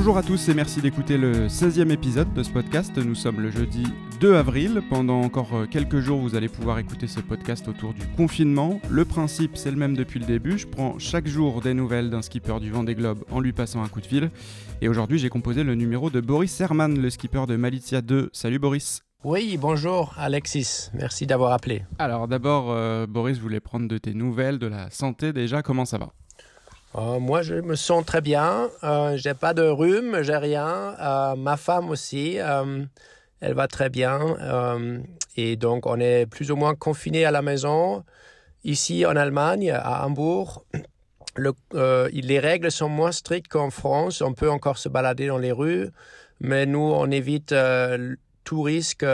Bonjour à tous et merci d'écouter le 16e épisode de ce podcast. Nous sommes le jeudi 2 avril. Pendant encore euh, quelques jours, vous allez pouvoir écouter ce podcast autour du confinement. Le principe, c'est le même depuis le début. Je prends chaque jour des nouvelles d'un skipper du Vendée Globe en lui passant un coup de fil. Et aujourd'hui, j'ai composé le numéro de Boris Herman, le skipper de Malizia 2. Salut Boris. Oui, bonjour Alexis, merci d'avoir appelé. Alors d'abord, euh, Boris voulait prendre de tes nouvelles, de la santé déjà, comment ça va? Euh, moi, je me sens très bien. Euh, j'ai pas de rhume, j'ai rien. Euh, ma femme aussi, elle va très bien. et donc, on est plus ou moins confinés à la maison. Ici, en Allemagne, à Hambourg, le, les règles sont moins strictes qu'en France. On peut encore se balader dans les rues, mais nous, on évite tout risque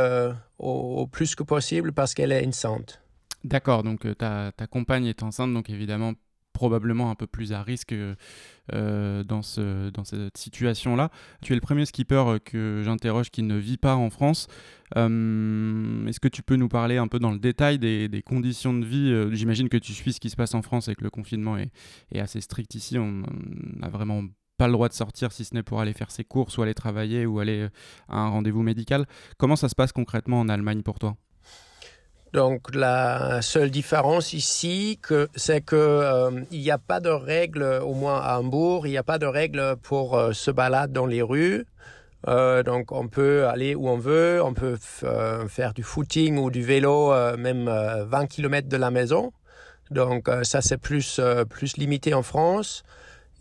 au, plus que possible parce qu'elle est enceinte. D'accord, donc ta compagne est enceinte, donc évidemment probablement un peu plus à risque euh, dans, ce, dans cette situation-là. Tu es le premier skipper euh, que j'interroge qui ne vit pas en France. Euh, est-ce que tu peux nous parler un peu dans le détail des, conditions de vie J'imagine que tu suis ce qui se passe en France et que le confinement est, est assez strict ici. On n'a vraiment pas le droit de sortir si ce n'est pour aller faire ses courses ou aller travailler ou aller à un rendez-vous médical. Comment ça se passe concrètement en Allemagne pour toi? Donc la seule différence ici, c'est que euh, il n'y a pas de règles, au moins à Hambourg, il n'y a pas de règles pour euh, se balader dans les rues. Euh, donc on peut aller où on veut, on peut faire du footing ou du vélo même 20 km de la maison. Donc ça c'est plus plus limité en France.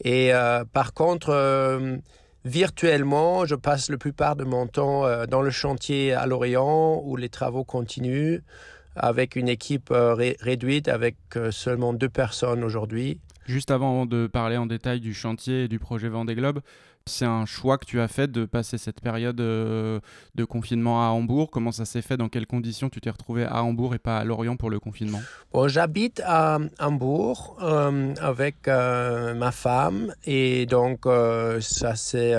Et par contre virtuellement, je passe la plupart de mon temps dans le chantier à Lorient où les travaux continuent avec une équipe euh, réduite, avec euh, seulement deux personnes aujourd'hui. Juste avant de parler en détail du chantier et du projet Vendée Globe, c'est un choix que tu as fait de passer cette période euh, de confinement à Hambourg. Comment ça s'est fait? Dans quelles conditions tu t'es retrouvé à Hambourg et pas à Lorient pour le confinement? Bon, J'habite à Hambourg avec ma femme et donc ça c'est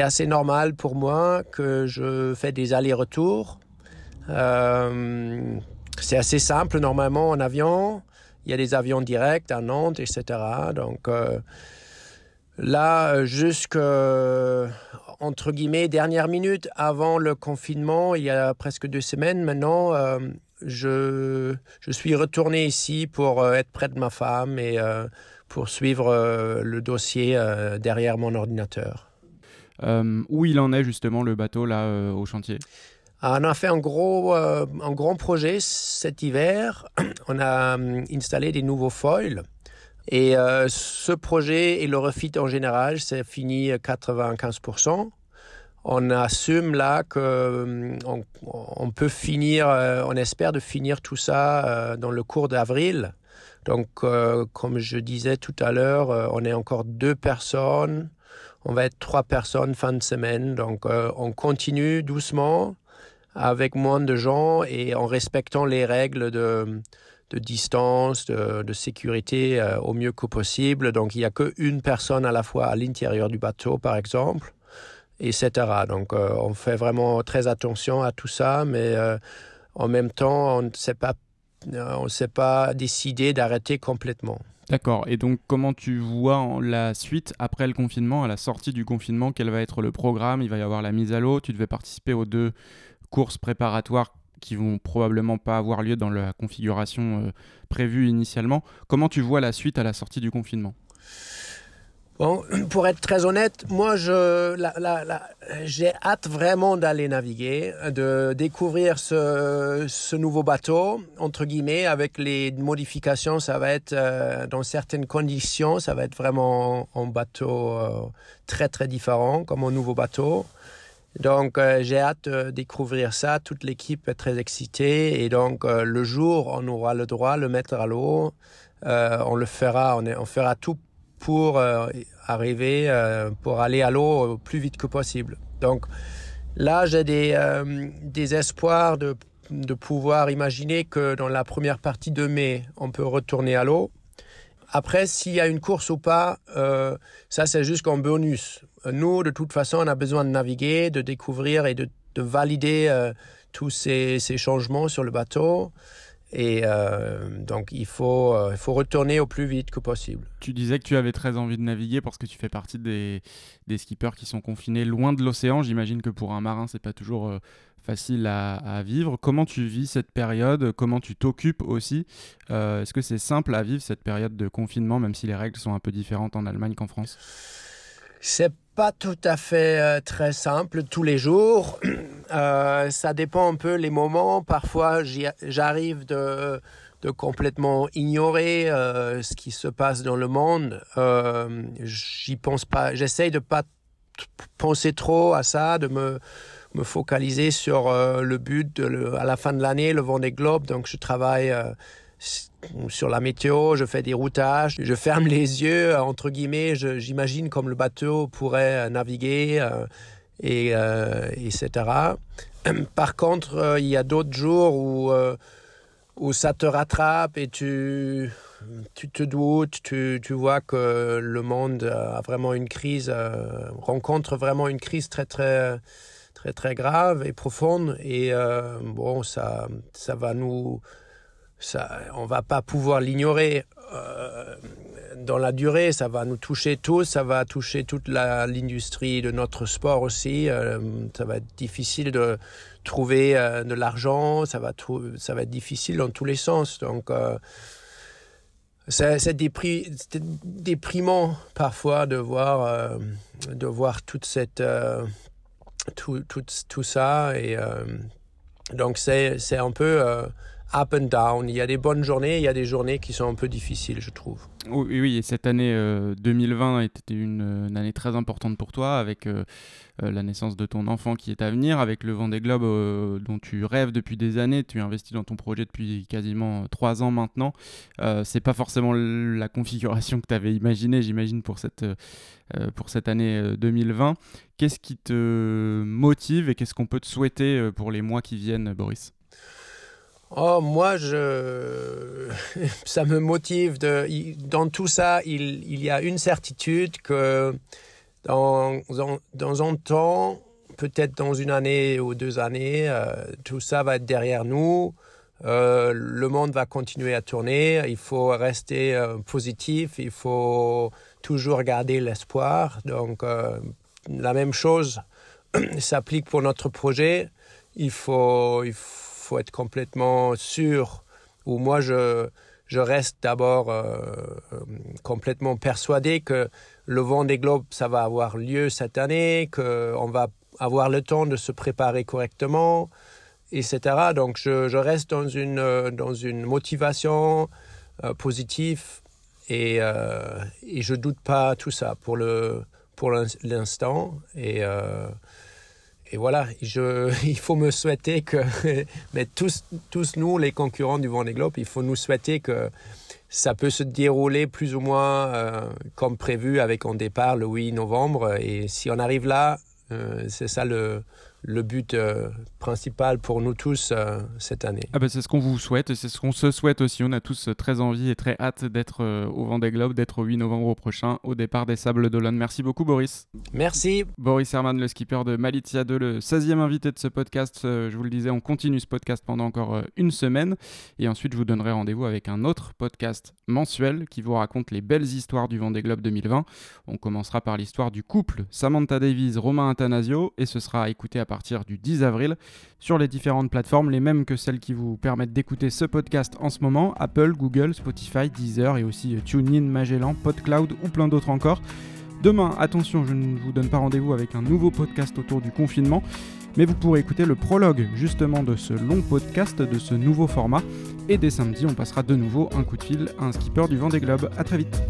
assez normal pour moi que je fais des allers-retours euh, c'est assez simple normalement en avion. Il y a des avions directs à Nantes, etc. Donc euh, là, jusque entre guillemets dernière minute avant le confinement, il y a presque deux semaines maintenant, euh, je, je suis retourné ici pour être près de ma femme et pour suivre le dossier derrière mon ordinateur. où il en est justement le bateau là au chantier? On a fait un gros, euh, un grand projet cet hiver. On a hum, installé des nouveaux foils. Et euh, ce projet et le refit en général, c'est fini à 95%. On assume là qu'on on peut finir, euh, on espère de finir tout ça dans le cours d'avril. Donc, comme je disais tout à l'heure, on est encore deux personnes. On va être trois personnes fin de semaine. Donc, on continue doucement avec moins de gens et en respectant les règles de, de distance, de, sécurité euh, au mieux que possible. Donc il n'y a qu'une personne à la fois à l'intérieur du bateau, par exemple, etc. Donc euh, on fait vraiment très attention à tout ça, mais euh, en même temps, on ne s'est pas, on s'est pas décidé d'arrêter complètement. D'accord. Et donc, comment tu vois la suite après le confinement, à la sortie du confinement Quel va être le programme? Il va y avoir la mise à l'eau. Tu devais participer aux deux courses préparatoires qui vont probablement pas avoir lieu dans la configuration euh, prévue initialement. Comment tu vois la suite à la sortie du confinement? Bon, pour être très honnête, moi, je, j'ai hâte vraiment d'aller naviguer, de découvrir ce, nouveau bateau, entre guillemets, avec les modifications. Ça va être, euh, dans certaines conditions, ça va être vraiment un bateau euh, très, très différent, comme un nouveau bateau. Donc euh, j'ai hâte de découvrir ça. Toute l'équipe est très excitée et donc euh, le jour on aura le droit de le mettre à l'eau, euh, on le fera. On, fera tout pour arriver, pour aller à l'eau le plus vite que possible. Donc là j'ai des, espoirs de pouvoir imaginer que dans la première partie de mai on peut retourner à l'eau. Après, s'il y a une course ou pas, euh, ça c'est juste comme bonus. Nous, de toute façon, on a besoin de naviguer, de découvrir et de, de valider euh, tous ces, changements sur le bateau. Et euh, donc, il faut, euh, il faut retourner au plus vite que possible. Tu disais que tu avais très envie de naviguer parce que tu fais partie des, des skippers qui sont confinés loin de l'océan. J'imagine que pour un marin, c'est pas toujours euh, facile à, vivre. Comment tu vis cette période? Comment tu t'occupes aussi? Est-ce que c'est simple à vivre cette période de confinement, même si les règles sont un peu différentes en Allemagne qu'en France? C'est pas tout à fait très simple tous les jours. Euh, ça dépend un peu les moments. Parfois, j'arrive de, de, complètement ignorer euh, ce qui se passe dans le monde. Euh, J'y pense pas. J'essaye de pas penser trop à ça, de me, focaliser sur euh, le but de à la fin de l'année, le Vendée Globe. Donc, je travaille sur la météo, je fais des routages, je ferme les yeux, entre guillemets, j'imagine comme le bateau pourrait naviguer et, euh, etc. Par contre, euh, il y a d'autres jours où, euh, où ça te rattrape et tu, tu te doutes, tu, tu vois que le monde a vraiment une crise, rencontre vraiment une crise très très très très grave et profonde et bon ça ça va nous ça on va pas pouvoir l'ignorer dans la durée, ça va nous toucher tous, ça va toucher toute l'industrie de notre sport aussi. Euh, ça va être difficile de trouver euh, de l'argent, ça va, être difficile dans tous les sens. Donc, euh, c'est déprimant parfois de voir, de voir toute cette, tout, tout, tout, ça. Et donc, c'est un peu up and down. Il y a des bonnes journées, il y a des journées qui sont un peu difficiles, je trouve. Oui, oui et cette année 2020 a été une, année très importante pour toi, avec euh, euh, la naissance de ton enfant qui est à venir, avec le Vendée Globe euh, dont tu rêves depuis des années, tu investis dans ton projet depuis quasiment trois ans maintenant. c'est pas forcément la configuration que tu avais imaginée, j'imagine, pour cette, pour cette année 2020. Qu'est-ce qui te motive et qu'est-ce qu'on peut te souhaiter pour les mois qui viennent, Boris? Oh, moi, je... ça me motive. Dans tout ça, il, il y a une certitude que dans, dans, un temps, peut-être dans une année ou deux années, euh, tout ça va être derrière nous. Euh, le monde va continuer à tourner. Il faut rester euh, positif. Il faut toujours garder l'espoir. Donc, la même chose s'applique pour notre projet. Il faut faut être complètement sûr, ou moi je, reste d'abord euh, euh, complètement persuadé que le vent des globes, ça va avoir lieu cette année, qu'on va avoir le temps de se préparer correctement, etc. Donc je, reste dans une, euh, dans une motivation positive et, et je doute pas tout ça pour le pour l'instant et et voilà, il faut me souhaiter que, mais tous, tous nous, les concurrents du Vendée Globe, il faut nous souhaiter que ça peut se dérouler plus ou moins euh, comme prévu avec un départ le 8 novembre. Et si on arrive là, euh, c'est ça le, le but euh, principal pour nous tous euh, cette année. Ah bah c'est ce qu'on vous souhaite et c'est ce qu'on se souhaite aussi. On a tous euh, très envie et très hâte d'être au Vendée Globe, d'être au 8 novembre prochain au départ des Sables d'Olonne. Merci beaucoup Boris. Merci. Boris Herman, le skipper de Malitia 2, le 16e invité de ce podcast. je vous le disais, on continue ce podcast pendant encore une semaine et ensuite je vous donnerai rendez-vous avec un autre podcast mensuel qui vous raconte les belles histoires du Vendée Globe 2020. On commencera par l'histoire du couple Samantha Davies, Romain Athanasio et ce sera à écouter à partir du 10 avril sur les différentes plateformes, les mêmes que celles qui vous permettent d'écouter ce podcast en ce moment, Apple, Google, Spotify, Deezer et aussi TuneIn, Magellan, PodCloud ou plein d'autres encore. Demain, attention, je ne vous donne pas rendez-vous avec un nouveau podcast autour du confinement, mais vous pourrez écouter le prologue justement de ce long podcast, de ce nouveau format. Et dès samedi, on passera de nouveau un coup de fil à un skipper du vent des globes. A très vite